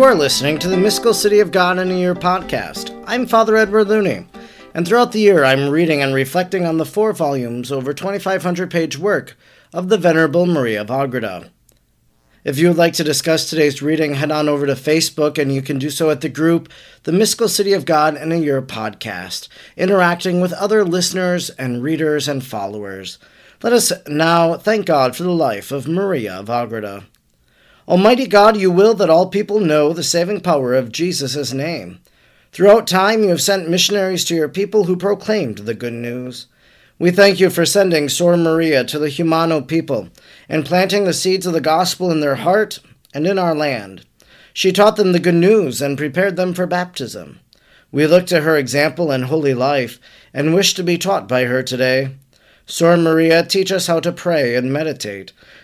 You are listening to the Mystical City of God in a Year podcast. I'm Father Edward Looney, and throughout the year I'm reading and reflecting on the four volumes, over 2,500 page work of the Venerable Maria of Agreda. If you would like to discuss today's reading, head on over to Facebook and you can do so at the group The Mystical City of God in a Year podcast, interacting with other listeners and readers and followers. Let us now thank God for the life of Maria of Agreda. Almighty God, you will that all people know the saving power of Jesus' name. Throughout time, you have sent missionaries to your people who proclaimed the good news. We thank you for sending Sor Maria to the Jumano people and planting the seeds of the gospel in their heart and in our land. She taught them the good news and prepared them for baptism. We look to her example and holy life and wish to be taught by her today. Sor Maria, teach us how to pray and meditate.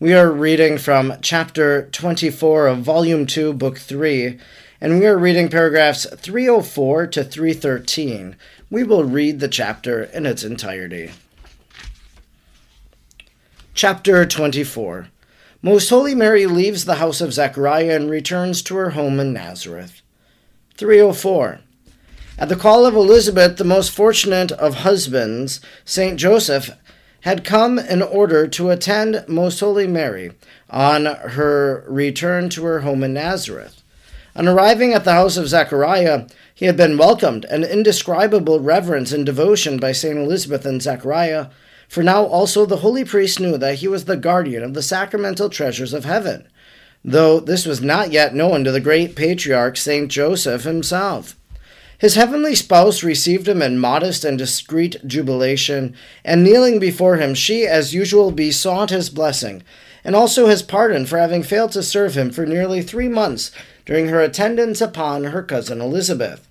We are reading from chapter 24 of volume 2, book 3, and we are reading paragraphs 304 to 313. We will read the chapter in its entirety. Chapter 24 Most Holy Mary leaves the house of Zechariah and returns to her home in Nazareth. 304 At the call of Elizabeth, the most fortunate of husbands, Saint Joseph had come in order to attend Most Holy Mary on her return to her home in Nazareth. On arriving at the house of Zechariah, he had been welcomed an indescribable reverence and devotion by Saint Elizabeth and Zechariah, for now also the holy priest knew that he was the guardian of the sacramental treasures of heaven, though this was not yet known to the great patriarch Saint Joseph himself. His heavenly spouse received him in modest and discreet jubilation, and kneeling before him, she, as usual, besought his blessing, and also his pardon for having failed to serve him for nearly three months during her attendance upon her cousin Elizabeth.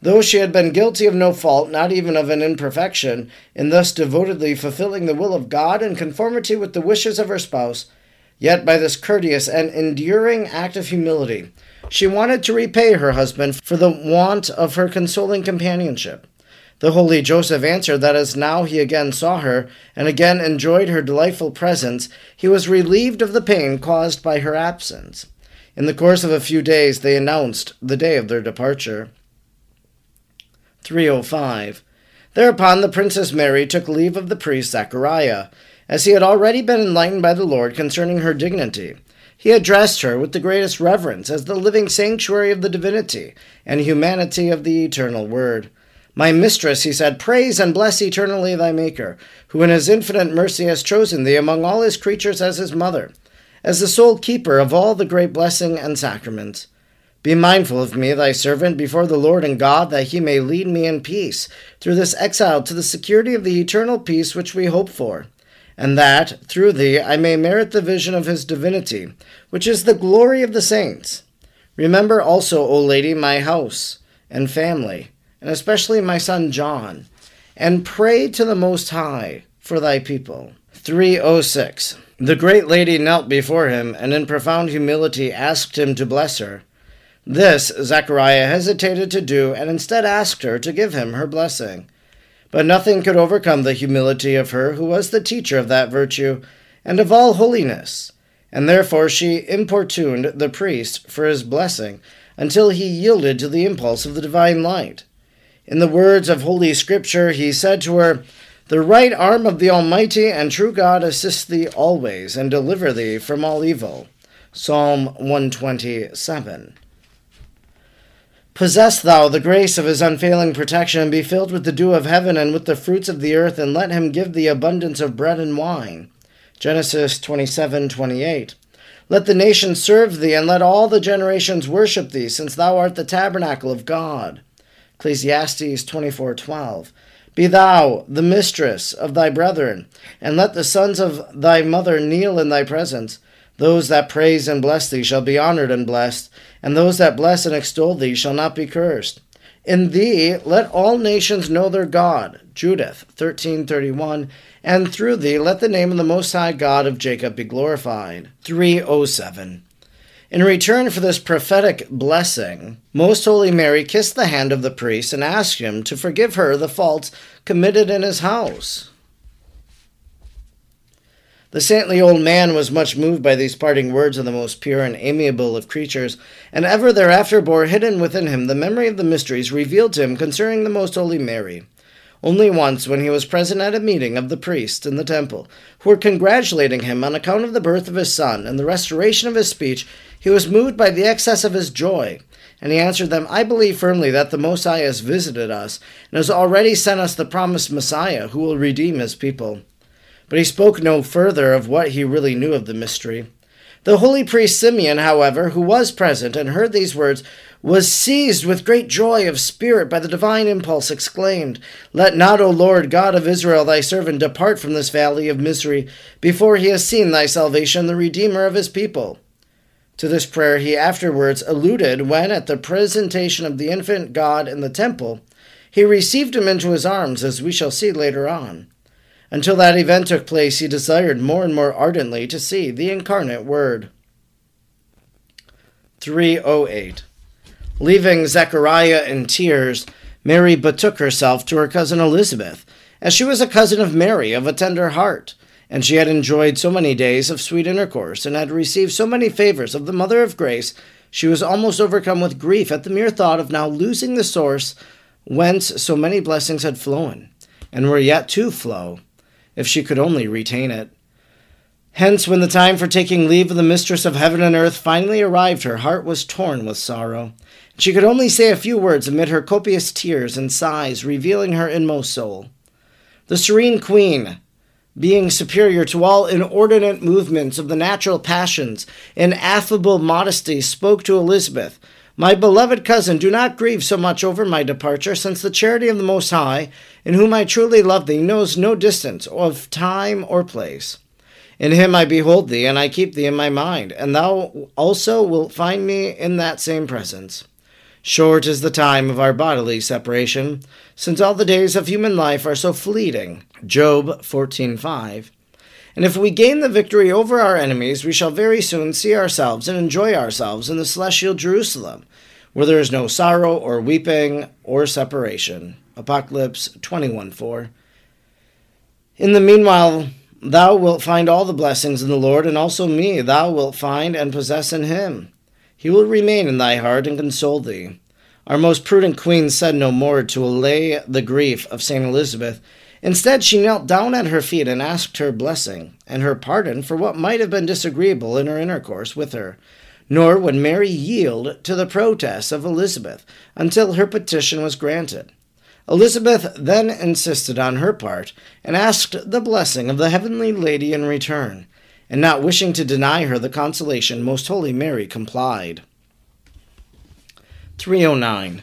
Though she had been guilty of no fault, not even of an imperfection, in thus devotedly fulfilling the will of God in conformity with the wishes of her spouse, yet by this courteous and enduring act of humility, she wanted to repay her husband for the want of her consoling companionship. The holy Joseph answered that as now he again saw her and again enjoyed her delightful presence, he was relieved of the pain caused by her absence. In the course of a few days, they announced the day of their departure. 305. Thereupon the Princess Mary took leave of the priest Zachariah, as he had already been enlightened by the Lord concerning her dignity he addressed her with the greatest reverence as the living sanctuary of the divinity and humanity of the eternal Word. My mistress, he said, praise and bless eternally thy Maker, who in his infinite mercy has chosen thee among all his creatures as his mother, as the sole keeper of all the great blessing and sacrament. Be mindful of me, thy servant, before the Lord and God, that he may lead me in peace through this exile to the security of the eternal peace which we hope for and that, through thee, I may merit the vision of his divinity, which is the glory of the saints. Remember also, O Lady, my house and family, and especially my son John, and pray to the Most High for thy people. 306. The great lady knelt before him, and in profound humility asked him to bless her. This Zechariah hesitated to do, and instead asked her to give him her blessing. But nothing could overcome the humility of her who was the teacher of that virtue and of all holiness, and therefore she importuned the priest for his blessing until he yielded to the impulse of the divine light. In the words of Holy Scripture, he said to her, The right arm of the Almighty and true God assist thee always and deliver thee from all evil. Psalm 127. Possess thou the grace of his unfailing protection, and be filled with the dew of heaven and with the fruits of the earth, and let him give thee abundance of bread and wine. Genesis 27:28. Let the nations serve thee, and let all the generations worship thee, since thou art the tabernacle of God. Ecclesiastes 24:12. Be thou the mistress of thy brethren, and let the sons of thy mother kneel in thy presence. Those that praise and bless thee shall be honored and blessed, and those that bless and extol thee shall not be cursed. In thee let all nations know their God. Judith 13:31 and through thee let the name of the most high God of Jacob be glorified. 307 in return for this prophetic blessing, Most Holy Mary kissed the hand of the priest and asked him to forgive her the faults committed in his house. The saintly old man was much moved by these parting words of the most pure and amiable of creatures, and ever thereafter bore hidden within him the memory of the mysteries revealed to him concerning the Most Holy Mary. Only once, when he was present at a meeting of the priests in the temple, who were congratulating him on account of the birth of his son and the restoration of his speech, he was moved by the excess of his joy. And he answered them, I believe firmly that the Most High has visited us, and has already sent us the promised Messiah, who will redeem his people. But he spoke no further of what he really knew of the mystery. The holy priest Simeon, however, who was present and heard these words, was seized with great joy of spirit by the divine impulse, exclaimed, Let not, O Lord God of Israel, thy servant depart from this valley of misery, before he has seen thy salvation, the Redeemer of his people. To this prayer he afterwards alluded when, at the presentation of the infant God in the temple, he received him into his arms, as we shall see later on. Until that event took place, he desired more and more ardently to see the incarnate Word. 308. Leaving Zechariah in tears, Mary betook herself to her cousin Elizabeth, as she was a cousin of Mary of a tender heart, and she had enjoyed so many days of sweet intercourse, and had received so many favors of the Mother of Grace, she was almost overcome with grief at the mere thought of now losing the source whence so many blessings had flown, and were yet to flow, if she could only retain it. Hence, when the time for taking leave of the mistress of heaven and earth finally arrived, her heart was torn with sorrow. She could only say a few words amid her copious tears and sighs, revealing her inmost soul. The serene queen, being superior to all inordinate movements of the natural passions, in affable modesty spoke to Elizabeth, My beloved cousin, do not grieve so much over my departure, since the charity of the Most High, in whom I truly love thee, knows no distance of time or place. In him I behold thee, and I keep thee in my mind, and thou also wilt find me in that same presence. Short is the time of our bodily separation, since all the days of human life are so fleeting. Job 14:5. And if we gain the victory over our enemies, we shall very soon see ourselves and enjoy ourselves in the celestial Jerusalem, where there is no sorrow or weeping or separation. Apocalypse 21:4. In the meanwhile, thou wilt find all the blessings in the Lord, and also me thou wilt find and possess in him. He will remain in thy heart and console thee. Our most prudent queen said no more to allay the grief of Saint Elizabeth. Instead, she knelt down at her feet and asked her blessing and her pardon for what might have been disagreeable in her intercourse with her. Nor would Mary yield to the protests of Elizabeth until her petition was granted. Elizabeth then insisted on her part and asked the blessing of the heavenly lady in return and not wishing to deny her the consolation, Most Holy Mary complied. 309.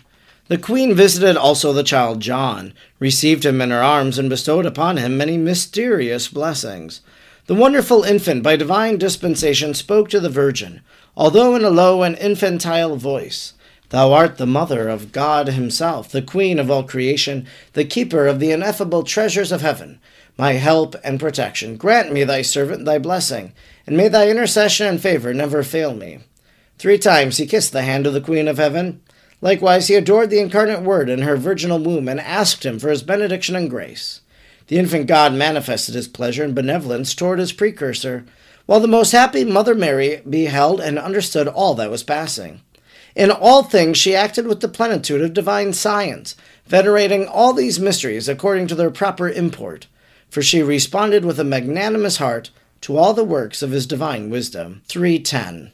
The queen visited also the child John, received him in her arms, and bestowed upon him many mysterious blessings. The wonderful infant, by divine dispensation, spoke to the Virgin, although in a low and infantile voice. Thou art the mother of God Himself, the queen of all creation, the keeper of the ineffable treasures of heaven my help and protection. Grant me, thy servant, thy blessing, and may thy intercession and favor never fail me. Three times he kissed the hand of the Queen of Heaven. Likewise, he adored the incarnate Word in her virginal womb and asked him for his benediction and grace. The infant God manifested his pleasure and benevolence toward his precursor, while the most happy Mother Mary beheld and understood all that was passing. In all things she acted with the plenitude of divine science, venerating all these mysteries according to their proper import for she responded with a magnanimous heart to all the works of his divine wisdom. 310.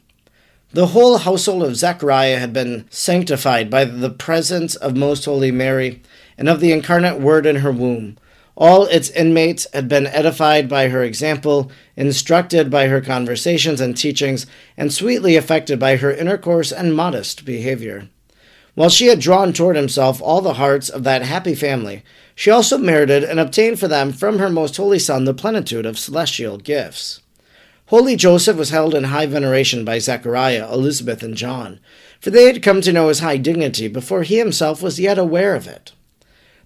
The whole household of Zechariah had been sanctified by the presence of Most Holy Mary and of the incarnate Word in her womb. All its inmates had been edified by her example, instructed by her conversations and teachings, and sweetly affected by her intercourse and modest behavior. While she had drawn toward himself all the hearts of that happy family, she also merited and obtained for them from her most holy Son the plenitude of celestial gifts. Holy Joseph was held in high veneration by Zechariah, Elizabeth, and John, for they had come to know his high dignity before he himself was yet aware of it.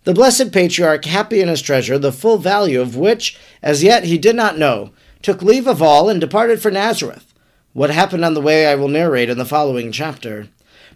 The blessed patriarch, happy in his treasure, the full value of which as yet he did not know, took leave of all and departed for Nazareth. What happened on the way I will narrate in the following chapter.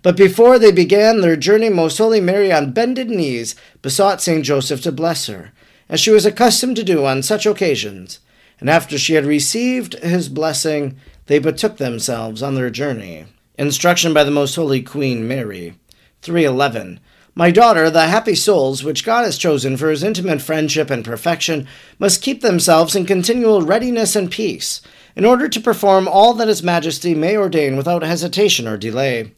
But before they began their journey, Most Holy Mary, on bended knees, besought Saint Joseph to bless her, as she was accustomed to do on such occasions. And after she had received his blessing, they betook themselves on their journey. Instruction by the Most Holy Queen Mary. 311. My daughter, the happy souls which God has chosen for his intimate friendship and perfection must keep themselves in continual readiness and peace, in order to perform all that his majesty may ordain without hesitation or delay.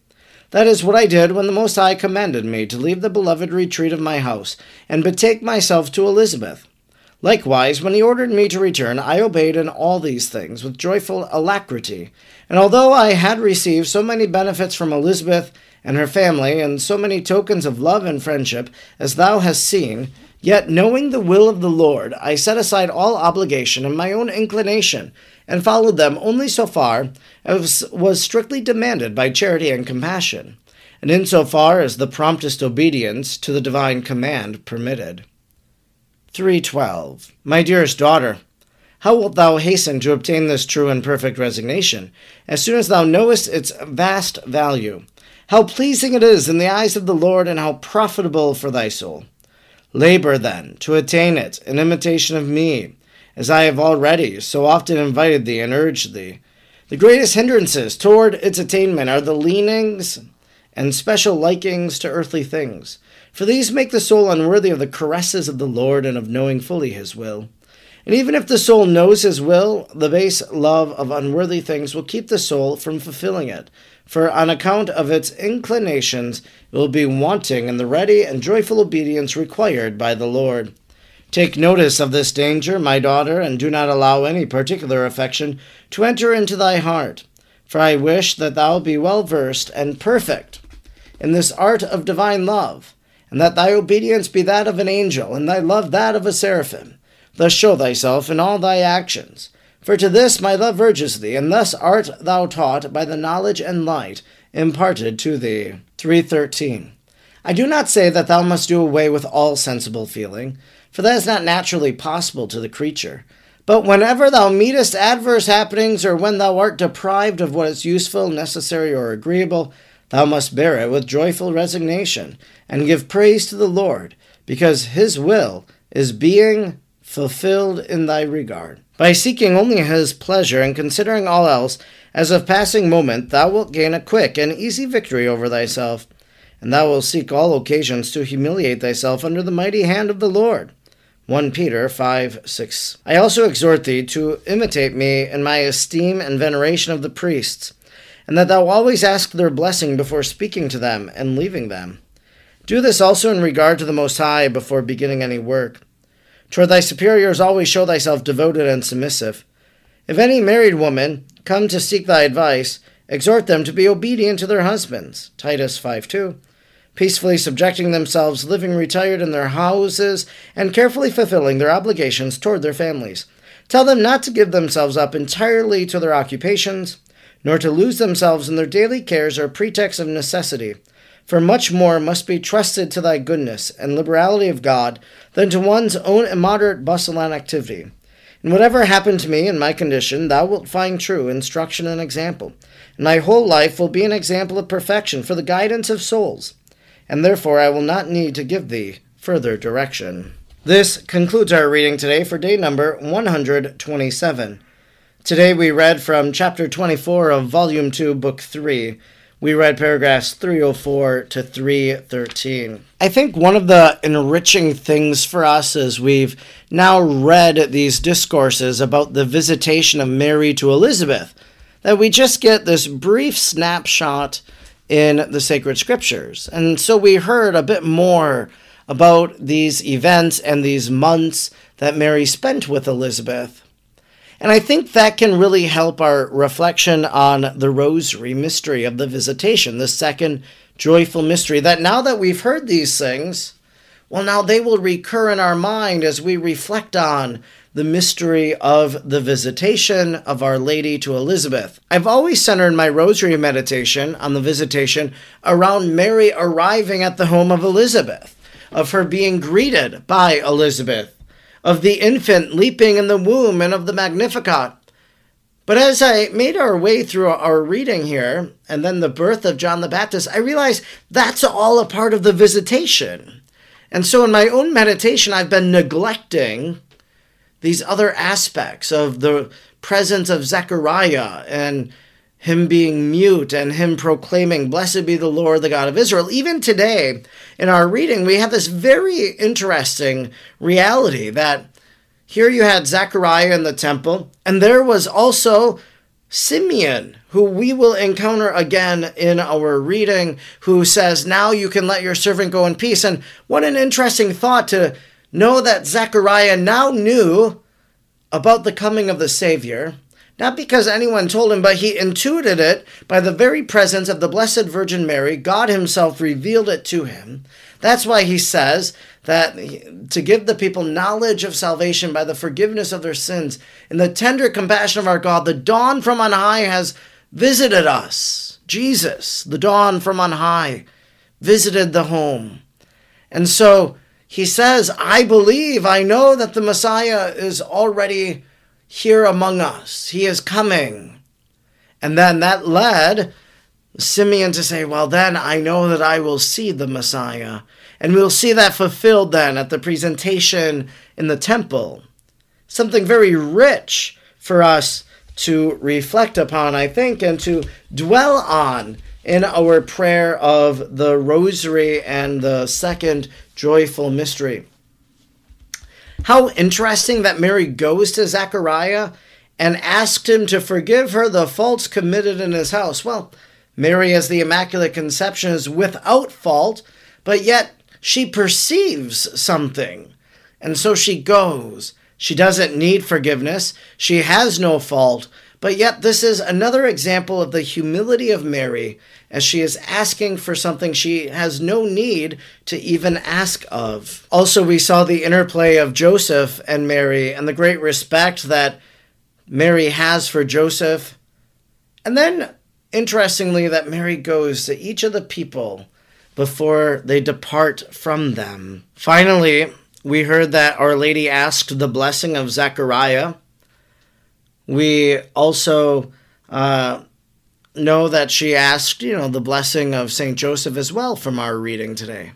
That is what I did when the Most High commanded me to leave the beloved retreat of my house, and betake myself to Elizabeth. Likewise, when he ordered me to return, I obeyed in all these things with joyful alacrity. And although I had received so many benefits from Elizabeth and her family, and so many tokens of love and friendship, as thou hast seen, yet knowing the will of the Lord, I set aside all obligation and my own inclination, and followed them only so far as was strictly demanded by charity and compassion, and in so far as the promptest obedience to the divine command permitted. 312. My dearest daughter, how wilt thou hasten to obtain this true and perfect resignation, as soon as thou knowest its vast value, how pleasing it is in the eyes of the Lord, and how profitable for thy soul? Labor, then, to attain it in imitation of me, as I have already so often invited thee and urged thee. The greatest hindrances toward its attainment are the leanings and special likings to earthly things for these make the soul unworthy of the caresses of the Lord and of knowing fully his will. And even if the soul knows his will, the base love of unworthy things will keep the soul from fulfilling it. For on account of its inclinations, it will be wanting in the ready and joyful obedience required by the Lord. Take notice of this danger, my daughter, and do not allow any particular affection to enter into thy heart. For I wish that thou be well versed and perfect in this art of divine love and that thy obedience be that of an angel, and thy love that of a seraphim. Thus show thyself in all thy actions. For to this my love urges thee, and thus art thou taught by the knowledge and light imparted to thee. 313. I do not say that thou must do away with all sensible feeling, for that is not naturally possible to the creature. But whenever thou meetest adverse happenings, or when thou art deprived of what is useful, necessary, or agreeable, Thou must bear it with joyful resignation, and give praise to the Lord, because his will is being fulfilled in thy regard. By seeking only his pleasure and considering all else as of passing moment, thou wilt gain a quick and easy victory over thyself, and thou wilt seek all occasions to humiliate thyself under the mighty hand of the Lord. 1 Peter 5 6. I also exhort thee to imitate me in my esteem and veneration of the priests and that thou always ask their blessing before speaking to them and leaving them. Do this also in regard to the Most High before beginning any work. Toward thy superiors always show thyself devoted and submissive. If any married woman come to seek thy advice, exhort them to be obedient to their husbands. Titus 5 2. Peacefully subjecting themselves, living retired in their houses, and carefully fulfilling their obligations toward their families. Tell them not to give themselves up entirely to their occupations nor to lose themselves in their daily cares or pretext of necessity. For much more must be trusted to thy goodness and liberality of God than to one's own immoderate bustle and activity. In whatever happened to me in my condition, thou wilt find true instruction and example, and thy whole life will be an example of perfection for the guidance of souls. And therefore I will not need to give thee further direction. This concludes our reading today for day number 127. Today we read from chapter 24 of volume 2, book 3. We read paragraphs 304 to 313. I think one of the enriching things for us is we've now read these discourses about the visitation of Mary to Elizabeth, that we just get this brief snapshot in the sacred scriptures. And so we heard a bit more about these events and these months that Mary spent with Elizabeth. And I think that can really help our reflection on the rosary mystery of the visitation, the second joyful mystery. That now that we've heard these things, well, now they will recur in our mind as we reflect on the mystery of the visitation of Our Lady to Elizabeth. I've always centered my rosary meditation on the visitation around Mary arriving at the home of Elizabeth, of her being greeted by Elizabeth, of the infant leaping in the womb, and of the Magnificat. But as I made our way through our reading here, and then the birth of John the Baptist, I realized that's all a part of the visitation. And so in my own meditation, I've been neglecting these other aspects of the presence of Zechariah and him being mute and him proclaiming, Blessed be the Lord, the God of Israel. Even today, in our reading, we have this very interesting reality that here you had Zechariah in the temple, and there was also Simeon, who we will encounter again in our reading, who says, Now you can let your servant go in peace. And what an interesting thought to know that Zechariah now knew about the coming of the Savior, not because anyone told him, but he intuited it by the very presence of the Blessed Virgin Mary. God Himself revealed it to him. That's why he says that to give the people knowledge of salvation by the forgiveness of their sins in the tender compassion of our God, the dawn from on high has visited us. Jesus, the dawn from on high, visited the home. And so he says, I believe, I know that the Messiah is already here among us. He is coming. And then that led Simeon to say, Well, then I know that I will see the Messiah. And we'll see that fulfilled then at the presentation in the temple. Something very rich for us to reflect upon, I think, and to dwell on in our prayer of the Rosary and the second joyful mystery. How interesting that Mary goes to Zechariah and asked him to forgive her the faults committed in his house. Well, Mary, as the Immaculate Conception, is without fault, but yet she perceives something. And so she goes. She doesn't need forgiveness. She has no fault. But yet, this is another example of the humility of Mary as she is asking for something she has no need to even ask of. Also, we saw the interplay of Joseph and Mary and the great respect that Mary has for Joseph. And then, interestingly, that Mary goes to each of the people before they depart from them. Finally, we heard that Our Lady asked the blessing of Zechariah. We also uh, know that she asked, you know, the blessing of St. Joseph as well from our reading today.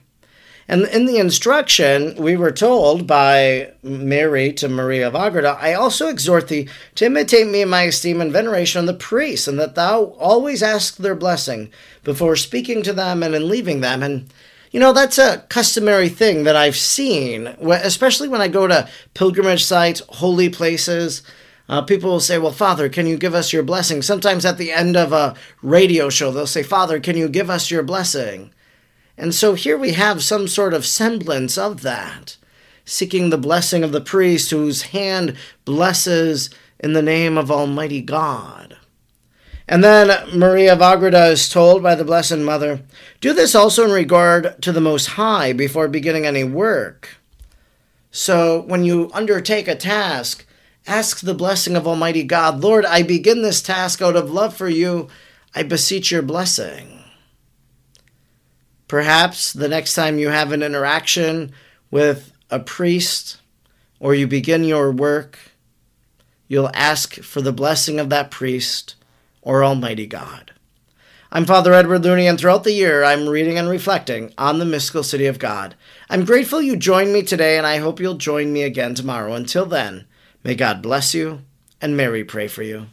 And in the instruction, we were told by Mary to Maria of Agreda, I also exhort thee to imitate me in my esteem and veneration of the priests, and that thou always ask their blessing before speaking to them and in leaving them. And, you know, that's a customary thing that I've seen, especially when I go to pilgrimage sites, holy places. Uh, people will say, Well, Father, can you give us your blessing? Sometimes at the end of a radio show, they'll say, Father, can you give us your blessing? And so here we have some sort of semblance of that, seeking the blessing of the priest whose hand blesses in the name of Almighty God. And then Maria of Agreda is told by the Blessed Mother, Do this also in regard to the Most High before beginning any work. So when you undertake a task, ask the blessing of Almighty God. Lord, I begin this task out of love for you. I beseech your blessing. Perhaps the next time you have an interaction with a priest or you begin your work, you'll ask for the blessing of that priest or Almighty God. I'm Father Edward Looney, and throughout the year, I'm reading and reflecting on the mystical city of God. I'm grateful you joined me today, and I hope you'll join me again tomorrow. Until then, may God bless you, and Mary pray for you.